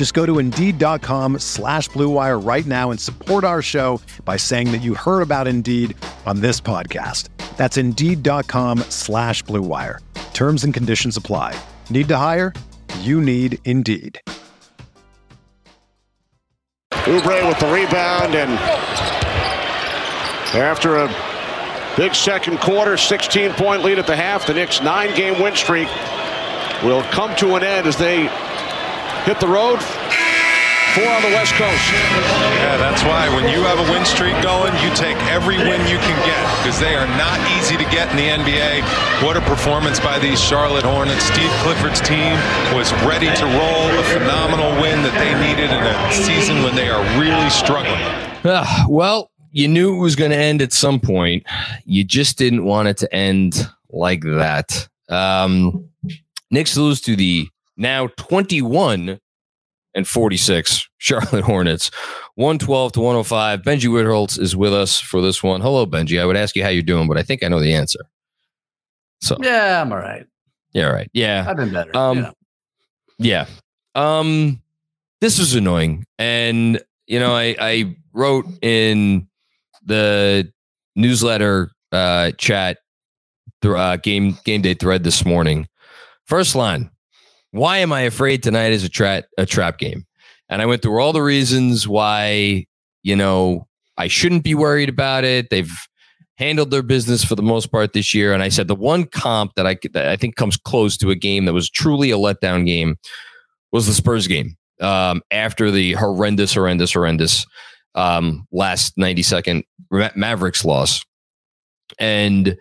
Just go to Indeed.com slash BlueWire right now and support our show by saying that you heard about Indeed on this podcast. That's Indeed.com slash BlueWire. Terms and conditions apply. Need to hire? You need Indeed. Oubre with the rebound, and after a big second quarter, 16 point lead at the half, the Knicks' nine game win streak will come to an end as they hit the road. Four on the West Coast. Yeah, that's why when you have a win streak going, you take every win you can get because they are not easy to get in the NBA. What a performance by these Charlotte Hornets. Steve Clifford's team was ready to roll a phenomenal win that they needed in a season when they are really struggling. Uh, well, you knew it was going to end at some point. You just didn't want it to end like that. Um, Knicks lose to the now 21 and 46 Charlotte Hornets, 112 to 105. Benji Whitholtz is with us for this one. Hello, Benji. I would ask you how you're doing, but I think I know the answer. So yeah, I'm all right. Yeah, all right. Yeah, I've been better. Um, know. yeah. Um, this was annoying, and you know, I I wrote in the newsletter uh, chat th- uh, game game day thread this morning. First line: Why am I afraid tonight is a trap a trap game? And I went through all the reasons why you know I shouldn't be worried about it. They've handled their business for the most part this year. And I said the one comp that I that I think comes close to a game that was truly a letdown game was the Spurs game um, after the horrendous, horrendous, horrendous um, last ninety second Ma- Mavericks loss. And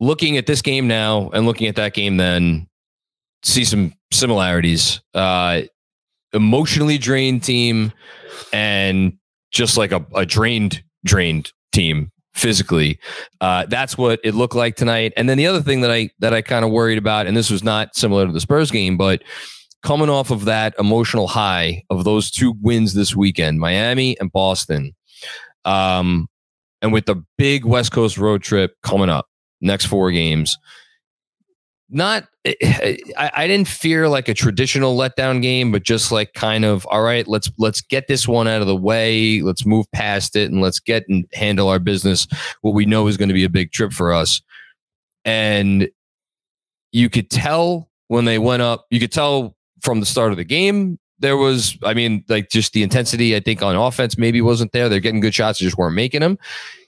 looking at this game now and looking at that game then, see some similarities. Uh, emotionally drained team and just like a, a drained, drained team physically. Uh, that's what it looked like tonight. And then the other thing that I that I kind of worried about, and this was not similar to the Spurs game, but coming off of that emotional high of those two wins this weekend, Miami and Boston, um, and with the big West Coast road trip coming up, next four games. Not, eh, eh, I, I didn't fear like a traditional letdown game, but just like kind of, all right, let's let's get this one out of the way. Let's move past it and let's get and handle our business. What we know is going to be a big trip for us. And you could tell when they went up, you could tell from the start of the game, there was, I mean, like just the intensity, I think on offense maybe wasn't there. They're getting good shots, they just weren't making them.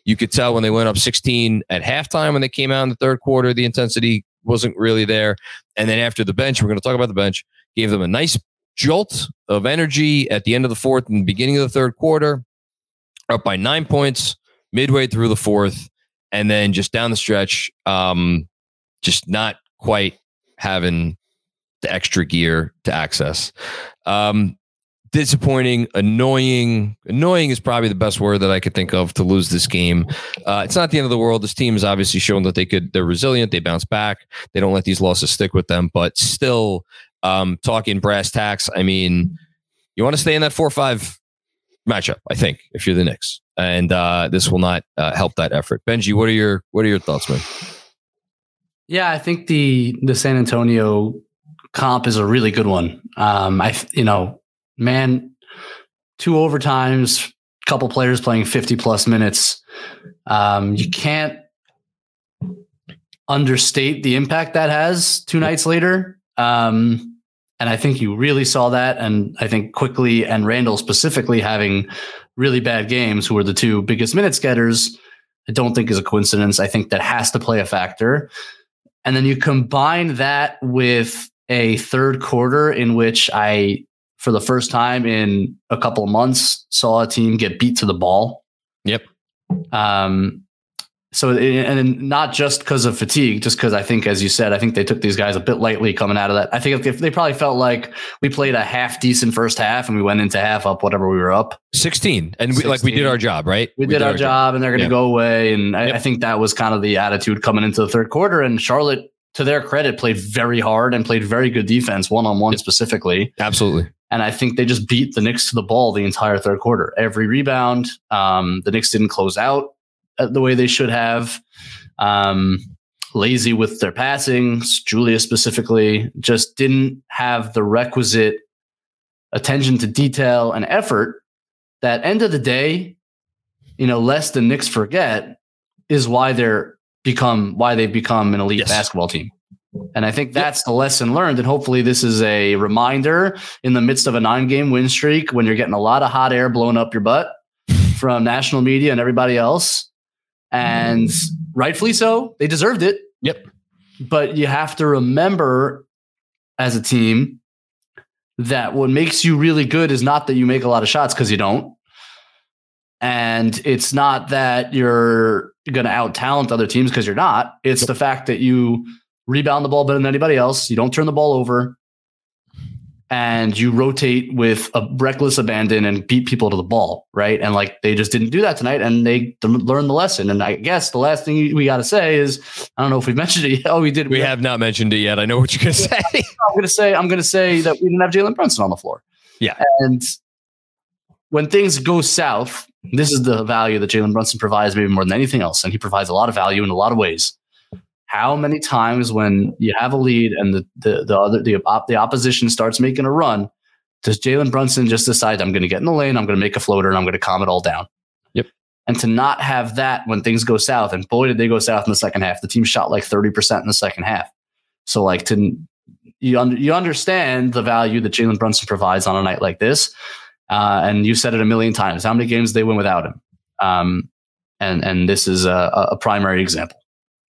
You could tell when they went up 16 at halftime when they came out in the third quarter, the intensity wasn't really there. And then after the bench, we're going to talk about the bench, gave them a nice jolt of energy at the end of the fourth and beginning of the third quarter, up by nine points midway through the fourth. And then just down the stretch, um, just not quite having the extra gear to access. Um, disappointing, annoying. Annoying is probably the best word that I could think of to lose this game. Uh, it's not the end of the world. This team has obviously shown that they could. They're resilient. They bounce back. They don't let these losses stick with them. But still, um, talking brass tacks. I mean, you want to stay in that four-five matchup. I think if you're the Knicks, and uh, this will not uh, help that effort. Benji, what are your what are your thoughts, man? Yeah, I think the the San Antonio comp is a really good one. Um, I you know, man, two overtimes, couple players playing 50 plus minutes. Um, you can't understate the impact that has two nights later. Um, and I think you really saw that. And I think Quickley and Randle specifically having really bad games, who were the two biggest minutes getters, I don't think is a coincidence. I think that has to play a factor. And then you combine that with a third quarter in which I, for the first time in a couple of months, saw a team get beat to the ball. Yep. Um, so and not just because of fatigue, just because I think, as you said, I think they took these guys a bit lightly coming out of that. I think if they probably felt like we played a half decent first half and we went into half up whatever we were up sixteen, and we, like we did our job, right? We, we did, did, our, job, job, and they're going to yeah. go away. And I, yep. I think that was kind of the attitude coming into the third quarter. And Charlotte, to their credit, played very hard and played very good defense, one on one specifically. Absolutely. And I think they just beat the Knicks to the ball the entire third quarter. Every rebound, um, the Knicks didn't close out the way they should have um, lazy with their passing. Julius specifically just didn't have the requisite attention to detail and effort. That end of the day, you know, less than Knicks forget is why they're become why they've become an elite yes. basketball team. And I think that's the lesson learned. And hopefully, this is a reminder in the midst of a nine game win streak when you're getting a lot of hot air blown up your butt from national media and everybody else. And rightfully so. They deserved it. Yep. But you have to remember as a team that what makes you really good is not that you make a lot of shots because you don't. And it's not that you're going to out talent other teams because you're not. It's yep. the fact that you rebound the ball better than anybody else. You don't turn the ball over and you rotate with a reckless abandon and beat people to the ball, right? And like they just didn't do that tonight, and they learned the lesson. And I guess the last thing we got to say is, I don't know if we've mentioned it. Yet. Oh, we did. We, we have, have not mentioned it yet. I know what you're gonna say. I'm gonna say I'm gonna say that we didn't have Jalen Brunson on the floor. Yeah, and when things go south, this is the value that Jalen Brunson provides, maybe more than anything else, and he provides a lot of value in a lot of ways how many times when you have a lead and the the the other the, op, the opposition starts making a run, does Jalen Brunson just decide I'm going to get in the lane, I'm going to make a floater, and I'm going to calm it all down? Yep. And to not have that when things go south, and boy did they go south in the second half. The team shot like thirty percent in the second half. So like to you you understand the value that Jalen Brunson provides on a night like this, uh, and you've said it a million times. How many games they win without him? Um, and and this is a, a primary example.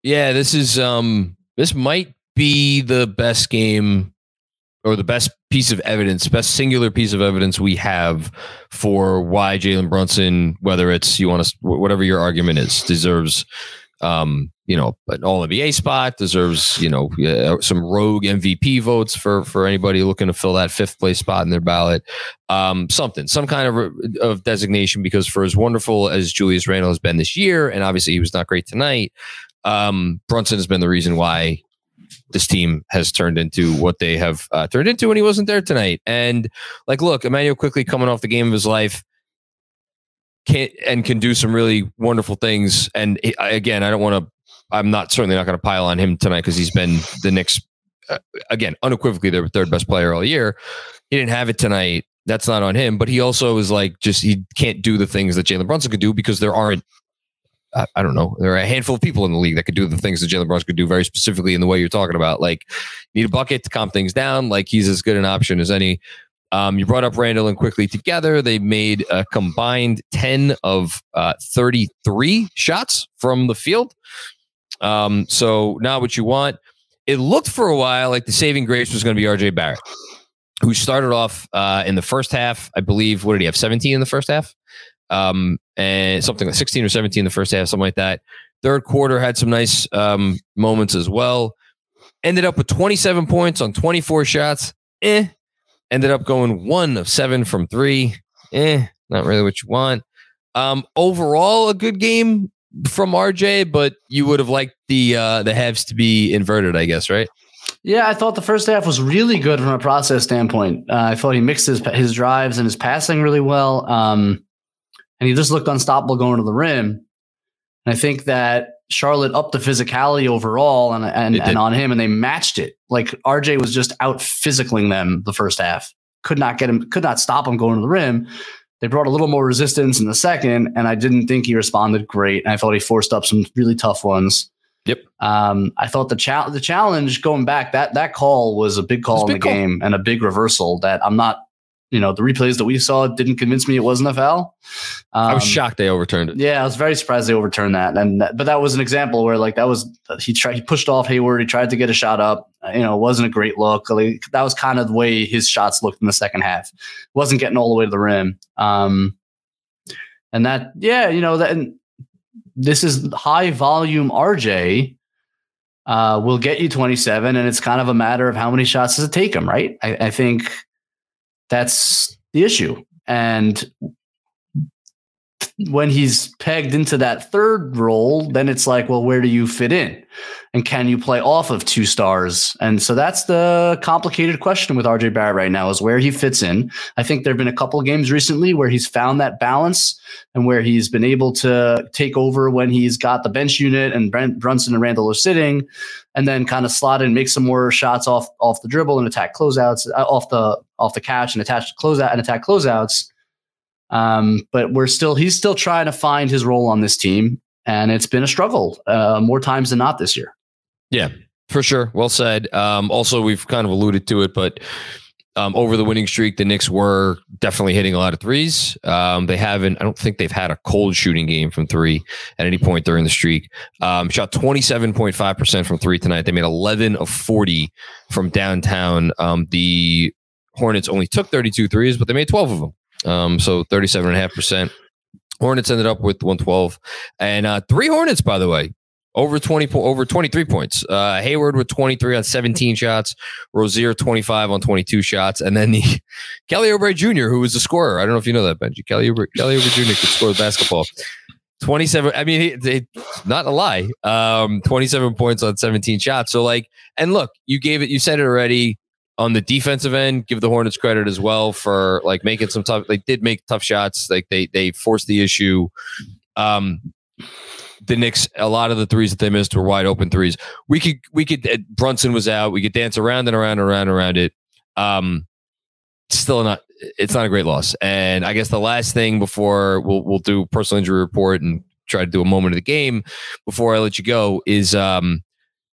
Yeah, this is um this might be the best game or the best piece of evidence, best singular piece of evidence we have for why Jalen Brunson, whether it's you want to whatever your argument is, deserves um, you know, an all NBA spot, deserves, you know, uh, some rogue MVP votes for for anybody looking to fill that fifth place spot in their ballot. Um, something, some kind of of designation because for as wonderful as Julius Randle has been this year, and obviously he was not great tonight, um, Brunson has been the reason why this team has turned into what they have uh, turned into when he wasn't there tonight. And like, look, Immanuel Quickley coming off the game of his life can and can do some really wonderful things. And he, again, I don't want to. I'm not certainly not going to pile on him tonight because he's been the Knicks uh, again unequivocally their third best player all year. He didn't have it tonight. That's not on him, but he also is like just he can't do the things that Jalen Brunson could do because there aren't I, I, don't know. There are a handful of people in the league that could do the things that Jalen Brunson could do very specifically in the way you're talking about. Like, need a bucket to calm things down. Like, he's as good an option as any. Um, you brought up Randle and Quickley together. They made a combined 10 of uh, 33 shots from the field. Um, so, not what you want. It looked for a while like the saving grace was going to be RJ Barrett, who started off uh, in the first half. I believe, what did he have? 17 in the first half? Um, and something like 16 or 17 in the first half, something like that. Third quarter had some nice um, moments as well. Ended up with 27 points on 24 shots. Eh. Ended up going one of seven from three. Eh. Not really what you want. Um, overall, a good game from RJ, but you would have liked the uh, the halves to be inverted, I guess, right? Yeah, I thought the first half was really good from a process standpoint. Uh, I thought he mixed his his drives and his passing really well. Um, and he just looked unstoppable going to the rim. And I think that Charlotte upped the physicality overall and and, and on him, and they matched it. Like RJ was just out physicaling them the first half. Could not get him, could not stop him going to the rim. They brought a little more resistance in the second, and I didn't think he responded great. And I thought he forced up some really tough ones. Yep. Um, I thought the challenge, the challenge going back that that call was a big call in the call. game and a big reversal that I'm not you know, the replays that we saw didn't convince me it wasn't a foul. Um, I was Um, shocked they overturned it. Yeah, I was very surprised they overturned that. And that, but that was an example where like that was he tried he pushed off Hayward. He tried to get a shot up. Uh, You know, it wasn't a great look. Like, that was kind of the way his shots looked in the second half. wasn't getting all the way to the rim. Um, and that yeah, you know that. And this is high volume RJ. Uh, will get you 27, and it's kind of a matter of how many shots does it take him, right? I, I think that's the issue. And when he's pegged into that third role, then it's like, well, where do you fit in? And can you play off of two stars? And so that's the complicated question with RJ Barrett right now is where he fits in. I think there have been a couple games recently where he's found that balance and where he's been able to take over when he's got the bench unit and Brent Brunson and Randle are sitting, and then kind of slot in, make some more shots off off the dribble and attack closeouts uh, off the off the catch and attach closeout and attack closeouts. Um, but we're still he's still trying to find his role on this team, and it's been a struggle uh, more times than not this year. Yeah, for sure. Well said. Um, also, we've kind of alluded to it, but um, over the winning streak, the Knicks were definitely hitting a lot of threes. Um, they haven't, I don't think they've had a cold shooting game from three at any point during the streak. Um, shot 27.5% from three tonight. They made 11 of 40 from downtown. Um, the Hornets only took 32 threes, but they made 12 of them. Um, so 37.5%. Hornets ended up with 112. And uh, three Hornets, by the way, over 20 po- over 23 points. Uh, Hayward with 23 on 17 shots, Rozier 25 on 22 shots, and then the Kelly Oubre Jr., who was the scorer. I don't know if you know that, Benji. Kelly Oubre, Kelly Jr. could score the basketball. 27. I mean, he, not a lie. Um, 27 points on 17 shots. So like, and look, you gave it. You said it already on the defensive end. Give the Hornets credit as well for like making some tough. They did make tough shots. Like they they forced the issue. Um, the Knicks, a lot of the threes that they missed were wide open threes. We could, we could, uh, Brunson was out. We could dance around and around and around and around it. Um, still not, it's not a great loss. And I guess the last thing before we'll, we'll do personal injury report and try to do a moment of the game before I let you go is, um,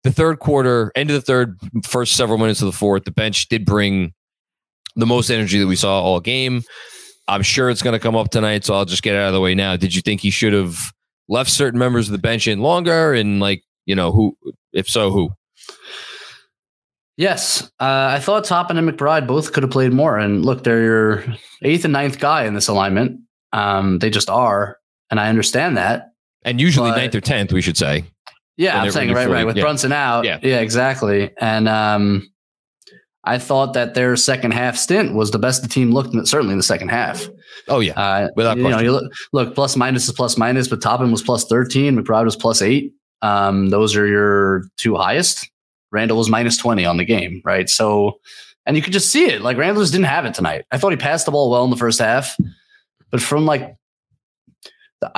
the third quarter, end of the third, first several minutes of the fourth, the bench did bring the most energy that we saw all game. I'm sure it's going to come up tonight, so I'll just get it out of the way now. Did you think he should have left certain members of the bench in longer? And like, you know, who, if so, who? Yes, uh, I thought Toppin and McBride both could have played more. And look, they're your eighth and ninth guy in this alignment. Um, they just are, and I understand that. And usually But- ninth or tenth, we should say. Yeah, I'm saying right, you're right. With yeah. Brunson out, Yeah. yeah, exactly. And um, I thought that their second half stint was the best the team looked, in, certainly in the second half. Oh yeah, Uh, Without you know, you look, look, plus minus is plus minus, but Toppin was plus 13, McBride was plus eight. Um, those are your two highest. Randle was minus 20 on the game, right? So, and you could just see it. Like Randle just didn't have it tonight. I thought he passed the ball well in the first half, but from like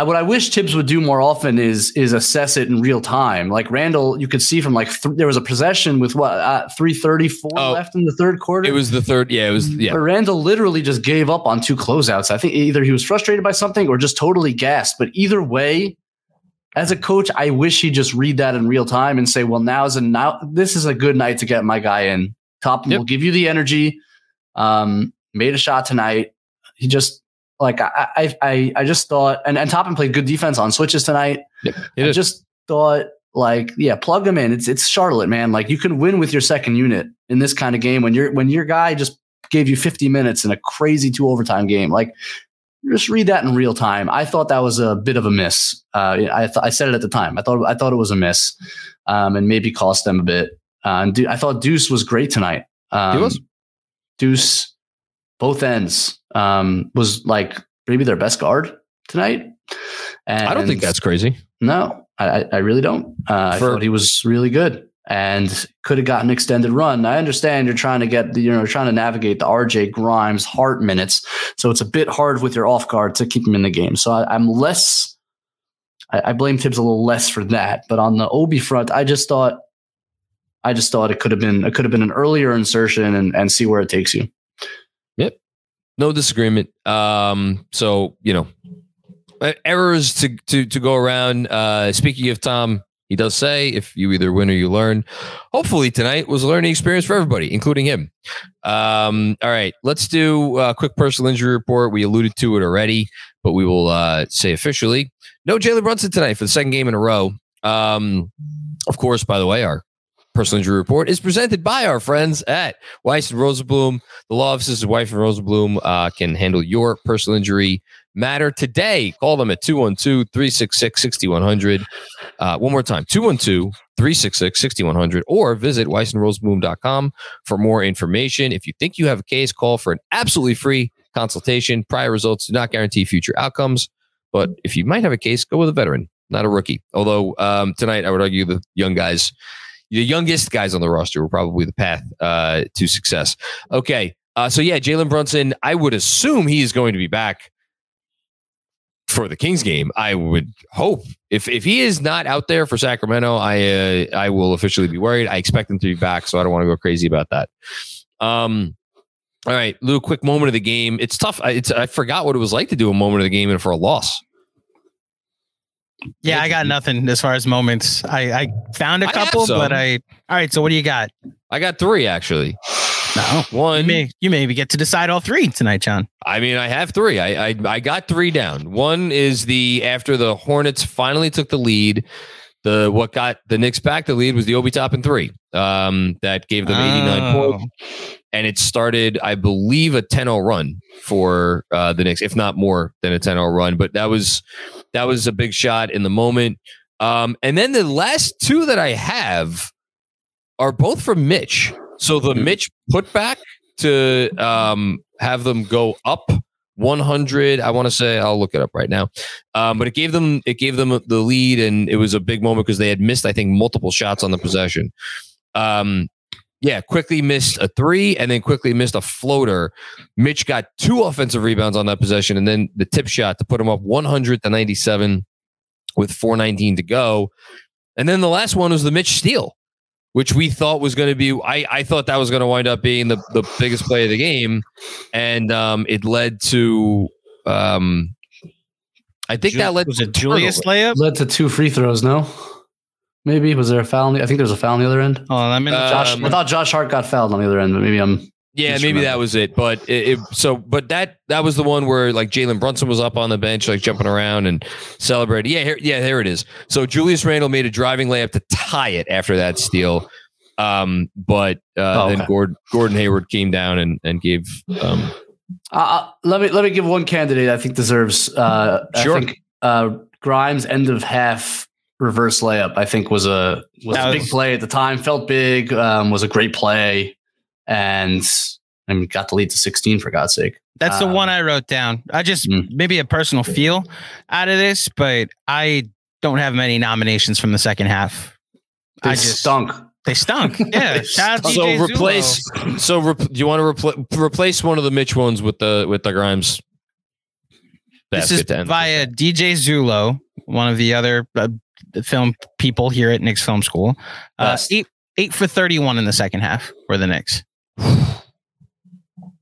what I wish Thibs would do more often is is assess it in real time. Like Randle, you could see from like th- there was a possession with what uh, three thirty four Oh. left in the third quarter. it was the third. Yeah, it was. Yeah, But Randle literally just gave up on two closeouts. I think either he was frustrated by something or just totally gassed. But either way, as a coach, I wish he'd just read that in real time and say, "Well, now is a now this is a good night to get my guy in. Top Yep. will give you the energy. Um, made a shot tonight. He just like I I I, just thought, and and Toppin played good defense on switches tonight. It I is. just thought like yeah plug them in. It's it's charlotte man. Like you can win with your second unit in this kind of game when you're when your guy just gave you 50 minutes in a crazy two overtime game. Like just read that in real time. I thought that was a bit of a miss. Uh, I, th- I said it at the time. I thought i thought it was a miss um, and maybe cost them a bit. Uh, and Du- i thought deuce was great tonight. Um, He was. deuce both ends um, was like maybe their best guard tonight and I don't think that's crazy. no, I, I- really don't. Uh, I thought he was really good and could have gotten an extended run. I understand you're trying to get the, you know, trying to navigate the RJ Grimes Hart minutes. So it's a bit hard with your off guard to keep him in the game. So I, I'm less, I, I blame Thibs a little less for that. But on the Obi front, I just thought, I just thought it could have been, it could have been an earlier insertion and, and see where it takes you. No disagreement. Um, so you know, errors to to to go around. Uh, speaking of Tom he does say if you either win or you learn. Hopefully tonight was a learning experience for everybody, including him. Um, all right, let's do a quick personal injury report. We alluded to it already, but we will uh, say officially no Jalen Brunson tonight for the second game in a row. Um, of course, by the way, our personal injury report is presented by our friends at Weiss and Rosenblum. The law offices of Weiss and Rosenblum uh, can handle your personal injury matter today. Call them at 212 366 6100. Uh, one more time 212 366 6100 or visit weissandrosenblum.com for more information. If you think you have a case, call for an absolutely free consultation. Prior results do not guarantee future outcomes, but if you might have a case, go with a veteran, not a rookie. Although um, tonight, I would argue the young guys, the youngest guys on the roster, were probably the path uh, to success. Okay. Uh, so yeah, Jalen Brunson, I would assume he is going to be back for the Kings game. I would hope if if he is not out there for Sacramento, I uh, I will officially be worried. I expect him to be back, so I don't want to go crazy about that. Um, all right, little quick moment of the game. It's tough. It's I forgot what it was like to do a moment of the game and for a loss. Yeah, I got nothing as far as moments. I, I found a couple, but I all right. So what do you got? I got three actually. No, one. You, may, you maybe get to decide all three tonight, John. I mean, I have three. I, I I got three down. One is the after the Hornets finally took the lead. The what got the Knicks back the lead was the Obi Toppin three. Um, that gave them eighty nine Oh. points, and it started, I believe, a 10-0 run for uh, the Knicks, if not more than a 10-0 run. But that was that was a big shot in the moment. Um, and then the last two that I have are both from Mitch. So the Mitch putback to um, have them go up 100. I want to say I'll look it up right now, um, but it gave them it gave them the lead, and it was a big moment because they had missed I think multiple shots on the possession. Um, yeah, Quickley missed a three, and then Quickley missed a floater. Mitch got two offensive rebounds on that possession, and then the tip shot to put him up 100 to 97 with 419 to go. And then the last one was the Mitch steal which we thought was going to be I, I thought that was going to wind up being the, the biggest play of the game and um, it led to um, I think Ju- that led was to it Julius turnover. layup? Led to two free throws. No, maybe was there a foul? on the- I think there was a foul on the other end. Oh, I'm in the Uh, Josh, Um, I thought Josh Hart got fouled on the other end, but maybe I'm. yeah maybe that was it but it, it so but that that was the one where like Jalen Brunson was up on the bench like jumping around and celebrating yeah here yeah there it is so Julius Randle made a driving layup to tie it after that steal um, but uh, Oh, then okay. Gordon, Gordon Hayward came down and and gave um, Uh, let me let me give one candidate I think deserves. Uh, Sure. I think uh, Grimes end of half reverse layup. I think was a was That a was- big play at the time. Felt big. Um, was a great play, and I mean, got the lead to 16 for God's sake. That's the Um, one I wrote down. I just Mm. maybe a personal feel out of this, but I don't have many nominations from the second half. They I just stunk. They stunk. Yeah. Shout out so DJ Zulo. replace so rep, do you want to repl- replace one of the Mitch ones with the with the Grimes This is basket to end? via DJ Zulo, one of the other uh, film people here at Knicks Film School. Uh, eight eight for thirty one in the second half for the Knicks.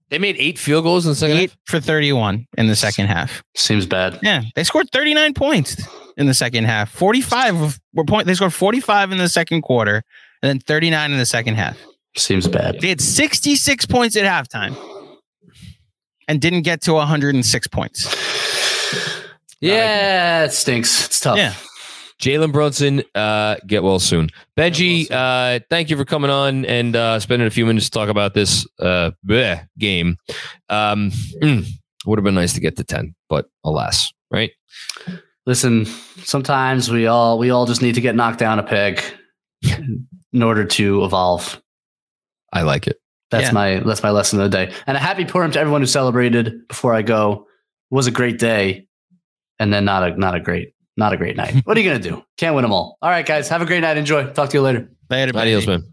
They made eight field goals in the second Eight half. for thirty one in the second half. Seems bad. Yeah, they scored thirty nine points in the second half. Forty five were point. They scored forty five in the second quarter, and then thirty nine in the second half. Seems bad. They had sixty six points at halftime, and didn't get to hundred and six points. Yeah, it stinks. It's tough. Yeah. Jalen Brunson, uh, get well soon. Benji, uh, thank you for coming on and uh, spending a few minutes to talk about this uh, bleh game. Um, mm, would have been nice to get to ten, but alas, right? Listen, sometimes we all we all just need to get knocked down a peg in order to evolve. I like it. That's Yeah. my that's my lesson of the day. And a happy Purim to everyone who celebrated before I go. It was a great day, and then not a not a great not a great night. what are you gonna do? Can't win them all. All right, guys, have a great night. Enjoy. Talk to you later. Later, Adios, baby. man.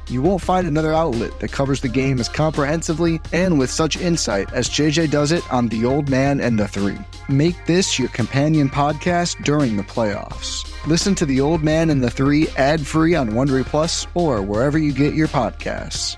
You won't find another outlet that covers the game as comprehensively and with such insight as JJ does it on The Old Man and the Three. Make this your companion podcast during the playoffs. Listen to The Old Man and the Three ad free on Wondery Plus or wherever you get your podcasts.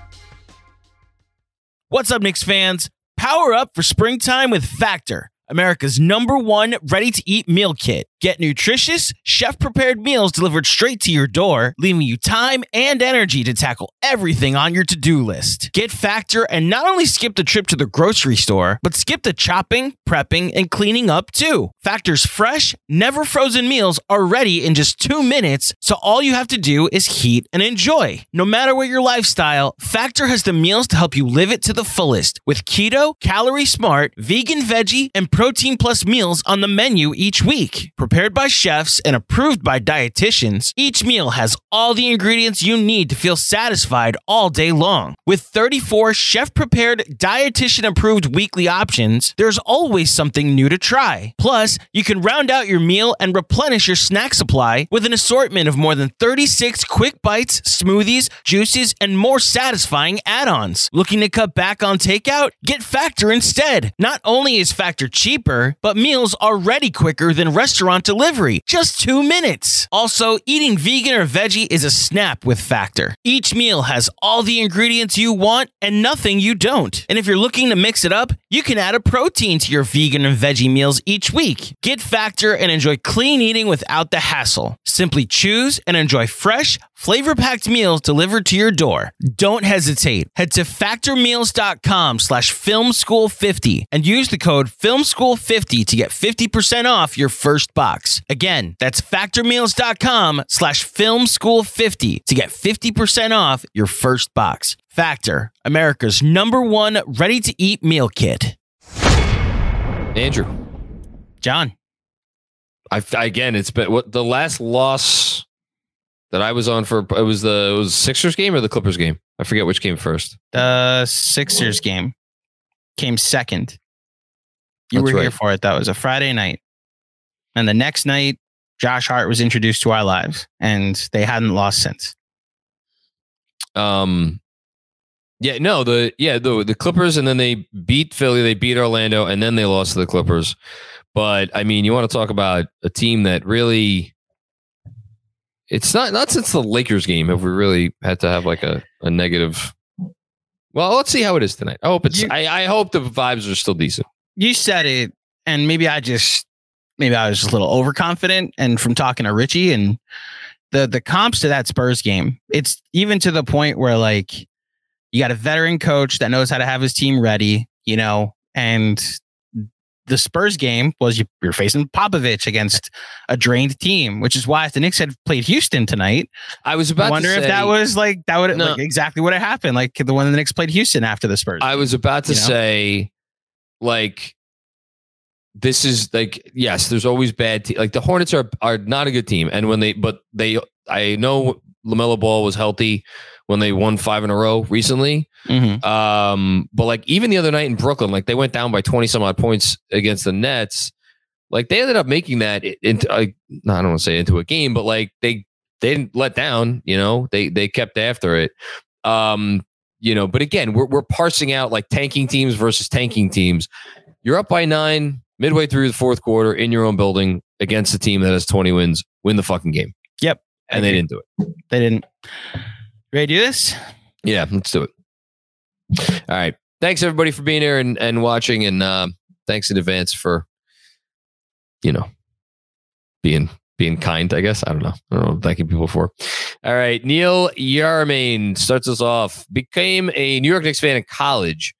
What's up, Knicks fans? Power up for springtime with Factor, America's number one ready to eat meal kit. Get nutritious, chef prepared meals delivered straight to your door, leaving you time and energy to tackle everything on your to do list. Get Factor and not only skip the trip to the grocery store, but skip the chopping, prepping, and cleaning up too. Factor's fresh, never frozen meals are ready in just two minutes, so all you have to do is heat and enjoy. No matter what your lifestyle, Factor has the meals to help you live it to the fullest with keto, calorie smart, vegan, veggie, and protein plus meals on the menu each week. Prepared by chefs and approved by dietitians, each meal has all the ingredients you need to feel satisfied all day long. With 34 chef prepared, dietitian approved weekly options, there's always something new to try. Plus, you can round out your meal and replenish your snack supply with an assortment of more than 36 quick bites, smoothies, juices, and more satisfying add ons. Looking to cut back on takeout? Get Factor instead. Not only is Factor cheaper, but meals are ready quicker than restaurant delivery. Just two minutes. Also, eating vegan or veggie is a snap with Factor. Each meal has all the ingredients you want and nothing you don't. And if you're looking to mix it up, you can add a protein to your vegan and veggie meals each week. Get Factor and enjoy clean eating without the hassle. Simply choose and enjoy fresh, flavor packed meals delivered to your door. Don't hesitate. Head to factormeals.com slash filmschool50 and use the code filmschool50 to get 50% off your first box. Again, that's factormeals.com slash filmschool50 to get 50% off your first box. Factor, America's number one ready to eat meal kit. Andrew, John. I again, it's been what the last loss that I was on for it was the it was Sixers game or the Clippers game. I forget which came first. The Sixers game came second. You That's were here for it. That was a Friday night. And the next night, Josh Hart was introduced to our lives, and they hadn't lost since. Um, yeah, no, the yeah the the Clippers, and then they beat Philly, they beat Orlando, and then they lost to the Clippers. But I mean, you want to talk about a team that really. It's not not since the Lakers game have we really had to have like a, a negative. Well, let's see how it is tonight. I hope it's. You- I, I hope the vibes are still decent. You said it, and maybe I just maybe I was just a little overconfident. And from talking to Richie and the the comps to that Spurs game, it's even to the point where like you got a veteran coach that knows how to have his team ready, you know, and the Spurs game was you, you're facing Popovich against a drained team, which is why if the Knicks had played Houston tonight, I was about I wonder to if that was like that would No. like exactly what had happened, like the one the Knicks played Houston after the Spurs. I was about to you know? say, like, this is like, yes, there's always bad. Te- like the Hornets are are not a good team, and when they, but they, I know Lamelo Ball was healthy when they won five in a row recently. Mhm. Um, but like even the other night in Brooklyn, like they went down by twenty some odd points against the Nets. Like they ended up making that into, I, I don't want to say into a game, but like they they didn't let down. You know, they they kept after it. Um, you know, but again, we're we're parsing out like tanking teams versus tanking teams. You're up by nine midway through the fourth quarter in your own building against a team that has 20 wins. Win the fucking game. Yep. And they didn't do it. They didn't. Ready to do this? Yeah, let's do it. All right. Thanks everybody for being here and, and watching. And uh, thanks in advance for, you know, being being kind, I guess. I don't know. I don't know thanking people for. All right. Neil Yarmain starts us off. Became a New York Knicks fan in college,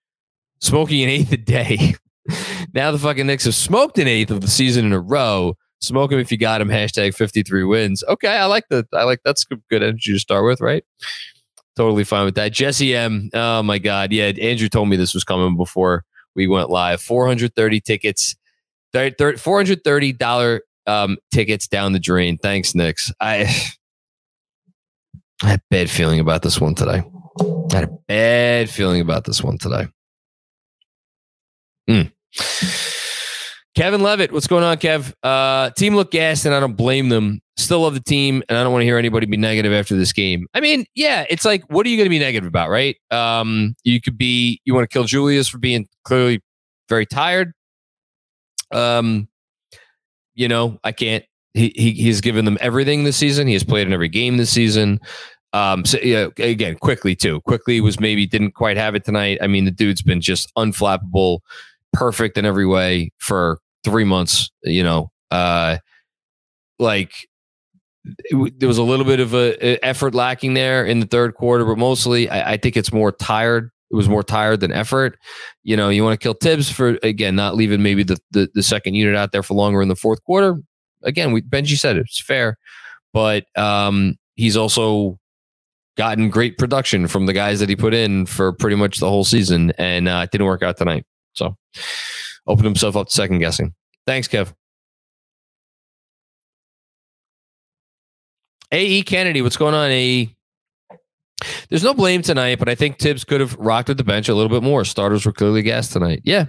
smoking an eighth a day. now the fucking Knicks have smoked an eighth of the season in a row. Smoke him if you got him. Hashtag 53 wins. Okay. I like that. I like that's good, energy to start with, right? Totally fine with that. Jesse M. Oh my God. Yeah. Andrew told me this was coming before we went live. 430 tickets, thir- thir- $430 um, tickets down the drain. Thanks, Knicks. I, I had a bad feeling about this one today. I had a bad feeling about this one today. Hmm. Kevin Levitt, what's going on, Kev? Uh, team looked gassed, and I don't blame them. Still love the team, and I don't want to hear anybody be negative after this game. I mean, yeah, it's like, what are you going to be negative about, right? Um, you could be, you want to kill Julius for being clearly very tired. Um, you know, I can't. He, he he's given them everything this season. He has played in every game this season. Um, so again, Quickley too. Quickley was maybe didn't quite have it tonight. I mean, the dude's been just unflappable, perfect in every way for three months. You know, uh, like it there was a little bit of a, effort lacking there in the third quarter, but mostly I, I think it's more tired. It was more tired than effort. You know, you want to kill Thibs for again not leaving maybe the, the the second unit out there for longer in the fourth quarter. Again, we Benji said it, it's fair, but um, he's also gotten great production from the guys that he put in for pretty much the whole season, and uh, it didn't work out tonight. So opened himself up to second guessing. Thanks, Kev. AE Kennedy, what's going on, AE? There's no blame tonight, but I think Thibs could have rocked at the bench a little bit more. Starters were clearly gassed tonight. Yeah,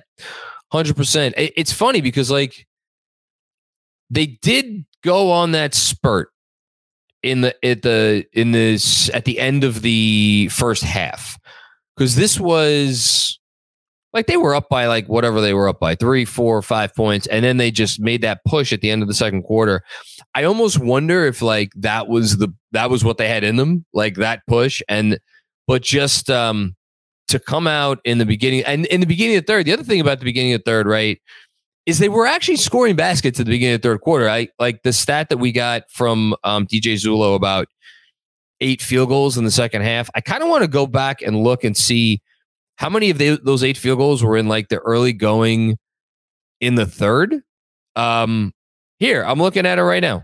100%. It's funny because, like, they did go on that spurt in the at the in this at the end of the first half because this was like they were up by like whatever they were up by three four five points and then they just made that push at the end of the second quarter i almost wonder if like that was the that was what they had in them like that push and but just um to come out in the beginning and in the beginning of third the other thing about the beginning of third right is they were actually scoring baskets at the beginning of third quarter. I like the stat that we got from um, DJ Zulo about eight field goals in the second half. I kind of want to go back and look and see how many of those eight field goals were in like the early going in the third. Um, here, I'm looking at it right now.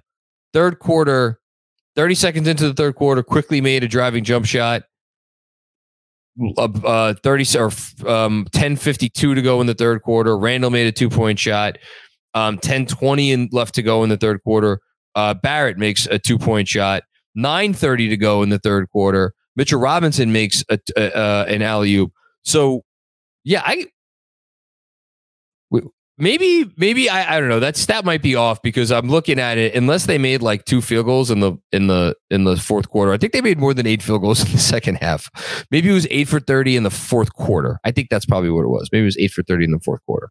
Third quarter, 30 seconds into the third quarter, Quickley made a driving jump shot. Uh, uh, 30 or um, 10 52 to go in the third quarter. Randle made a two point shot. Um, 10 20 and left to go in the third quarter. Uh, Barrett makes a two point shot. 9:30 to go in the third quarter. Mitchell Robinson makes a, a, uh, an alley oop. So, yeah, I maybe maybe I, I don't know that stat might be off because I'm looking at it unless they made like two field goals in the in the in the fourth quarter. I think they made more than eight field goals in the second half. Maybe it was eight for thirty in the fourth quarter. I think that's probably what it was. Maybe it was eight for thirty in the fourth quarter.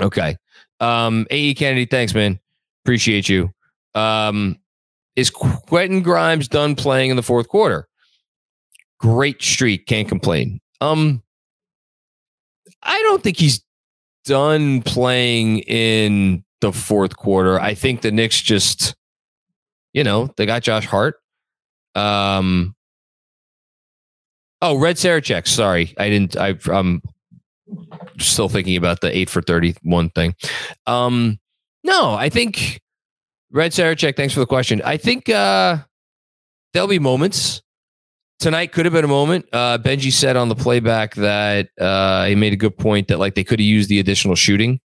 Okay. Um, AE Kennedy, thanks, man. Appreciate you. Um, is Quentin Grimes done playing in the fourth quarter? Great streak, can't complain. Um, I don't think he's done playing in the fourth quarter. I think the Knicks just, you know, they got Josh Hart. Um, oh, Red Sarachek. Sorry, I didn't. I, I'm still thinking about the eight for thirty-one thing. Um, no, I think Red Sarachek. Thanks for the question. I think uh, there'll be moments tonight could have been a moment. Uh, Benji said on the playback that uh, he made a good point that like they could have used the additional shooting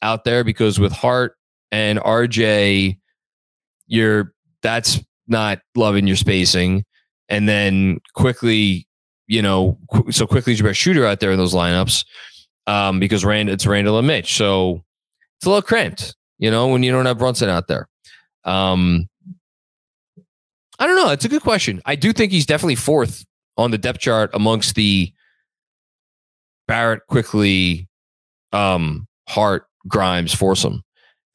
out there because with Hart and RJ, you're that's not loving your spacing, and then Quickley, you know, qu- so Quickley's your best shooter out there in those lineups um, because Rand it's Randle and Mitch, so it's a little cramped, you know, when you don't have Brunson out there. Um, I don't know. It's a good question. I do think he's definitely fourth on the depth chart amongst the Barrett, Quickley, um, Hart, Grimes, foursome.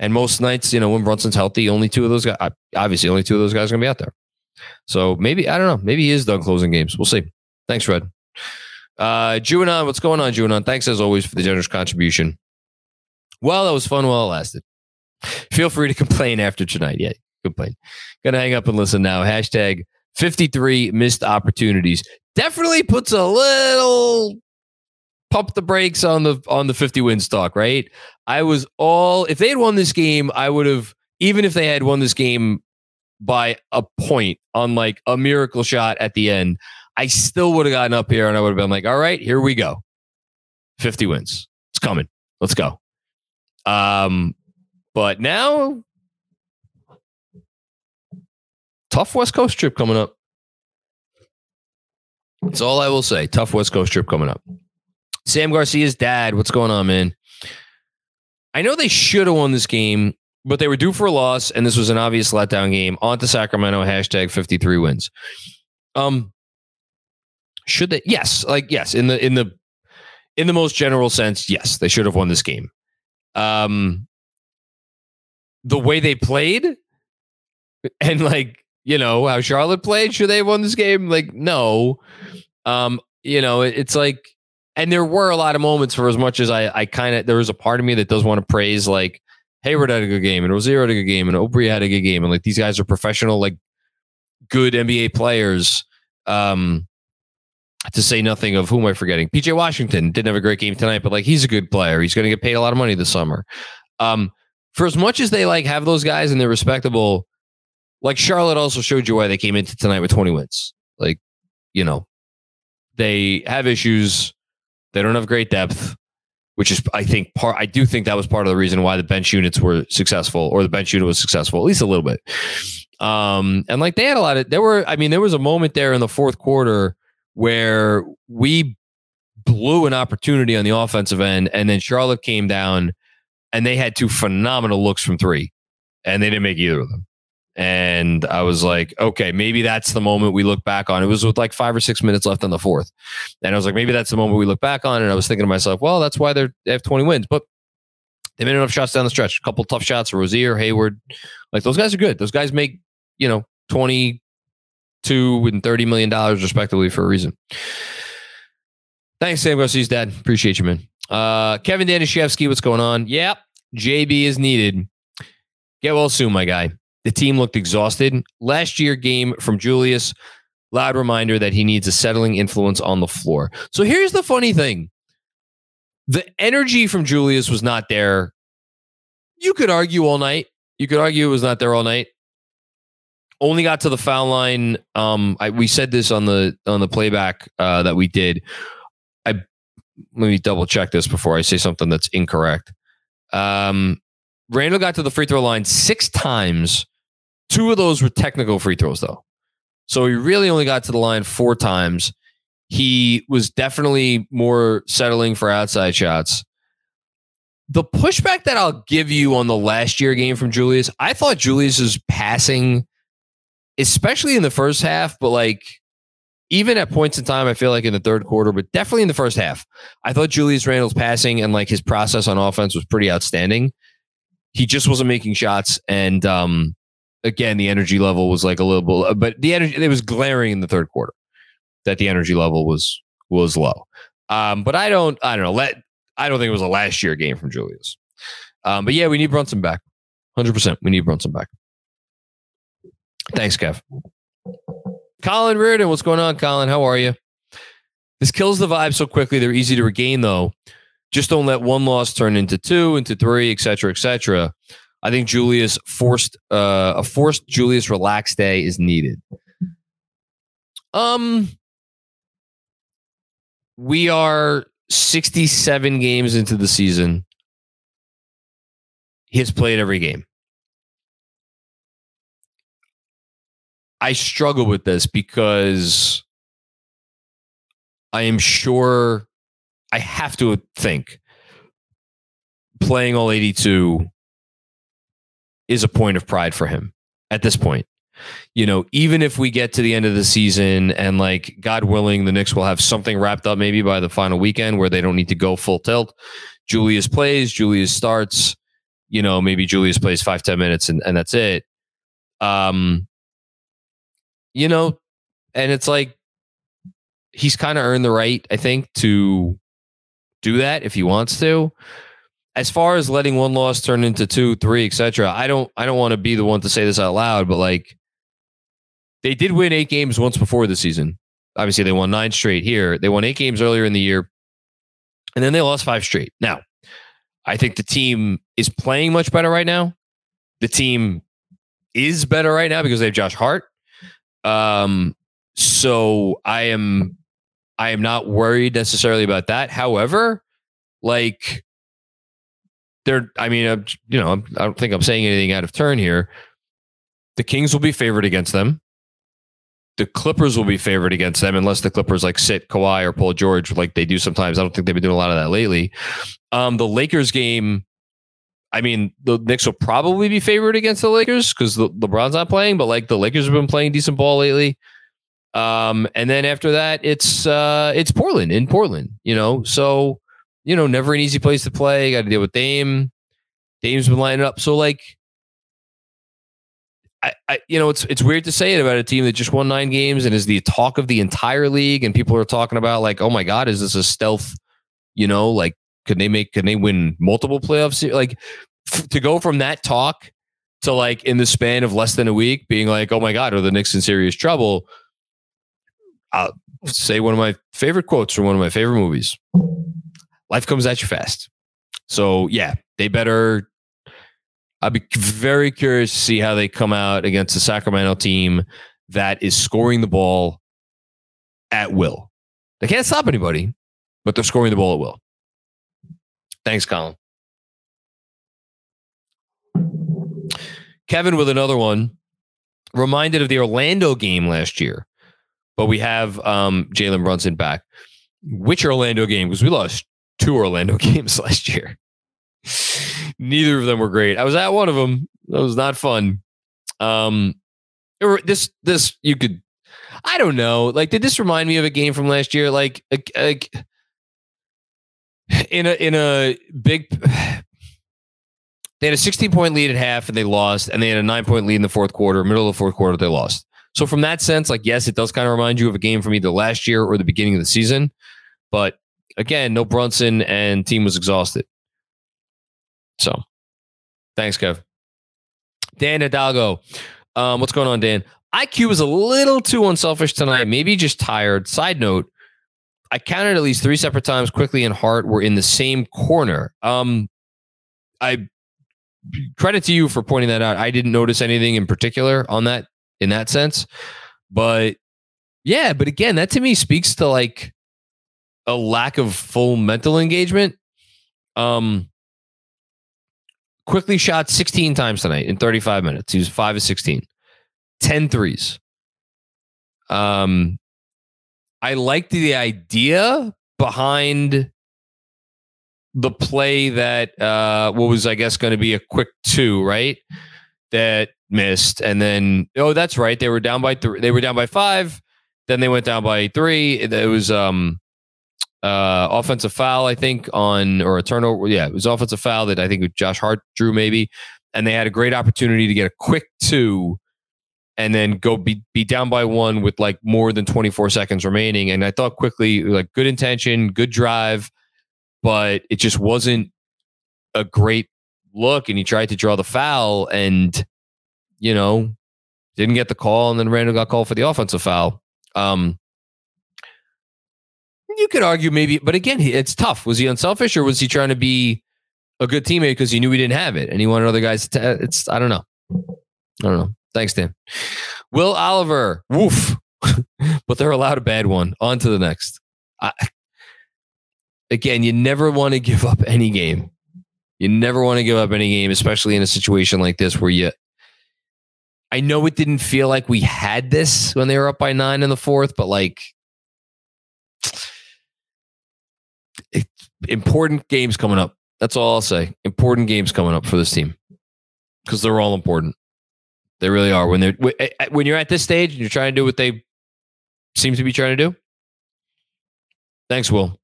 And most nights, you know, when Brunson's healthy, only two of those guys, obviously, only two of those guys are going to be out there. So maybe, I don't know. Maybe he is done closing games. We'll see. Thanks, Red. Uh, Juanon, what's going on, Juanon? Thanks as always for the generous contribution. Well, that was fun while it lasted. Feel free to complain after tonight. Yeah, complain. Gonna hang up and listen now. Hashtag 53 missed opportunities. Definitely puts a little pump the brakes on the on the 50 win stock, right? I was all if they had won this game, I would have even if they had won this game by a point on like a miracle shot at the end, I still would have gotten up here and I would have been like, all right, here we go. 50 wins. It's coming. Let's go. Um, but now tough West Coast trip coming up. That's all I will say. Tough West Coast trip coming up. Sam Garcia's dad, what's going on, man? I know they should have won this game, but they were due for a loss, and this was an obvious letdown game. On to Sacramento, hashtag 53 wins. Um, should they? Yes, like yes, in the in the in the most general sense, yes, they should have won this game. Um, the way they played, and like you know how Charlotte played. Should they have won this game? Like no. Um, you know, it, it's like, and there were a lot of moments for as much as I, I kind of there was a part of me that does want to praise like Hayward had a good game and Rozier had a good game and Oubre had a good game and like these guys are professional, like good NBA players. Um, to say nothing of who am I forgetting? PJ Washington didn't have a great game tonight, but like he's a good player. He's going to get paid a lot of money this summer. Um, for as much as they like have those guys and they're respectable, like Charlotte also showed you why they came into tonight with 20 wins. Like, you know, they have issues. They don't have great depth, which is, I think, part. I do think that was part of the reason why the bench units were successful, or the bench unit was successful, at least a little bit. Um, and like they had a lot of. There were, I mean, there was a moment there in the fourth quarter where we blew an opportunity on the offensive end, and then Charlotte came down, and they had two phenomenal looks from three, and they didn't make either of them. And I was like, okay, maybe that's the moment we look back on. It was with like five or six minutes left on the fourth. And I was like, maybe that's the moment we look back on. And I was thinking to myself, well, that's why they're, they have 20 wins. But they made enough shots down the stretch. A couple tough shots, Rozier, Hayward. Like those guys are good. Those guys make, you know, 22 and 30 million dollars respectively for a reason. Thanks, Sam Garcia's dad. Appreciate you, man. Uh, Kevin Danishevsky, what's going on? Yep, JB is needed. Get well soon, my guy. The team looked exhausted. Last year game from Julius, loud reminder that he needs a settling influence on the floor. So here's the funny thing. The energy from Julius was not there. You could argue all night. You could argue it was not there all night. Only got to the foul line. Um, I, we said this on the on the playback uh, that we did. I let me double check this before I say something that's incorrect. Um, Randle got to the free throw line six times. Two of those were technical free throws, though. So he really only got to the line four times. He was definitely more settling for outside shots. The pushback that I'll give you on the last year game from Julius, I thought Julius's passing, especially in the first half, but like even at points in time, I feel like in the third quarter, but definitely in the first half, I thought Julius Randle's passing and like his process on offense was pretty outstanding. He just wasn't making shots, and um, again, the energy level was like a little bit, but the energy it was glaring in the third quarter that the energy level was was low. Um, but I don't, I don't know. Let I don't think it was a last year game from Julius. Um, but yeah, we need Brunson back. Hundred percent, we need Brunson back. Thanks, Kev. Colin Reardon, what's going on, Colin? How are you? This kills the vibe so quickly. They're easy to regain, though. Just don't let one loss turn into two, into three, et cetera, et cetera. I think Julius forced uh, a forced Julius relaxed day is needed. Um, we are 67 games into the season. He has played every game. I struggle with this because I am sure I have to think playing all 82 is a point of pride for him at this point. You know, even if we get to the end of the season and like God willing, the Knicks will have something wrapped up maybe by the final weekend where they don't need to go full tilt. Julius plays, Julius starts, you know, maybe Julius plays five ten minutes and, and that's it. Um, you know, and it's like he's kind of earned the right, I think, to do that if he wants to. As far as letting one loss turn into two, three, etc., I don't, I don't want to be the one to say this out loud, but like they did win eight games once before the season. Obviously, they won nine straight here. They won eight games earlier in the year, and then they lost five straight. Now, I think the team is playing much better right now. The team is better right now because they have Josh Hart. Um, so I am I am not worried necessarily about that. However, like they're I mean, I'm, you know, I don't think I'm saying anything out of turn here. The Kings will be favored against them. The Clippers will be favored against them unless the Clippers like sit Kawhi or Paul George like they do sometimes. I don't think they've been doing a lot of that lately. Um, the Lakers game, I mean, the Knicks will probably be favored against the Lakers because the LeBron's not playing, but like the Lakers have been playing decent ball lately. Um, and then after that, it's uh, it's Portland in Portland. You know, so you know, never an easy place to play. Got to deal with Dame. Dame's been lining up. So like, I, I, you know, it's it's weird to say it about a team that just won nine games and is the talk of the entire league, and people are talking about like, oh my god, is this a stealth? You know, like, could they make? Can they win multiple playoffs? Like, f- to go from that talk to like in the span of less than a week, being like, oh my god, are the Knicks in serious trouble? I'll say one of my favorite quotes from one of my favorite movies. Life comes at you fast. So yeah, they better I'd be very curious to see how they come out against the Sacramento team that is scoring the ball at will. They can't stop anybody, but they're scoring the ball at will. Thanks, Colin. Kevin with another one. Reminded of the Orlando game last year, but we have um, Jalen Brunson back. Which Orlando game? Because we lost two Orlando games last year. Neither of them were great. I was at one of them. That was not fun. Um, this this you could, I don't know. Like, did this remind me of a game from last year? Like, like in a in a big. They had a 16 point lead at half and they lost, and they had a nine point lead in the fourth quarter. Middle of the fourth quarter, they lost. So from that sense, like yes, it does kind of remind you of a game from either last year or the beginning of the season. But again, no Brunson and team was exhausted. So thanks, Kev. Dan Hidalgo. Um, what's going on, Dan? IQ was a little too unselfish tonight, maybe just tired. Side note, I counted at least three separate times Quickley and Hart were in the same corner. Um, I credit to you for pointing that out. I didn't notice anything in particular on that in that sense. But yeah, but again, that to me speaks to like a lack of full mental engagement. Um Quickley shot 16 times tonight in 35 minutes. He was 5 of 16. 10 threes. Um, I liked the idea behind the play that uh, what was I guess going to be a quick two, right? That missed, and then oh, that's right, they were down by three. They were down by five. Then they went down by three. It was um uh offensive foul, I think, on or a turnover. Yeah, it was offensive foul that I think Josh Hart drew maybe, and they had a great opportunity to get a quick two and then go be, be down by one with like more than 24 seconds remaining. And I thought Quickley, like good intention, good drive, but it just wasn't a great look. And he tried to draw the foul and, you know, didn't get the call. And then Randle got called for the offensive foul. Um, you could argue maybe, but again, it's tough. Was he unselfish or was he trying to be a good teammate because he knew he didn't have it and he wanted other guys to? Uh, it's I don't know. I don't know. Thanks, Dan. Will Oliver, woof. but they're allowed a bad one. On to the next. I, again, you never want to give up any game. You never want to give up any game, especially in a situation like this where you. I know it didn't feel like we had this when they were up by nine in the fourth, but like important games coming up. That's all I'll say. Important games coming up for this team because they're all important. They really are. When they're when you're at this stage and you're trying to do what they seem to be trying to do. Thanks, Will.